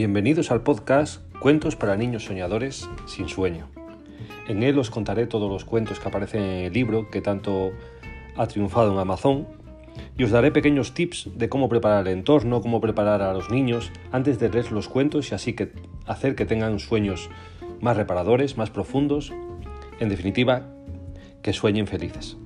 Bienvenidos al podcast Cuentos para niños soñadores sin sueño. En él os contaré todos los cuentos que aparecen en el libro que tanto ha triunfado en Amazon y os daré pequeños tips de cómo preparar el entorno, cómo preparar a los niños antes de leer los cuentos y así que hacer que tengan sueños más reparadores, más profundos, en definitiva, que sueñen felices.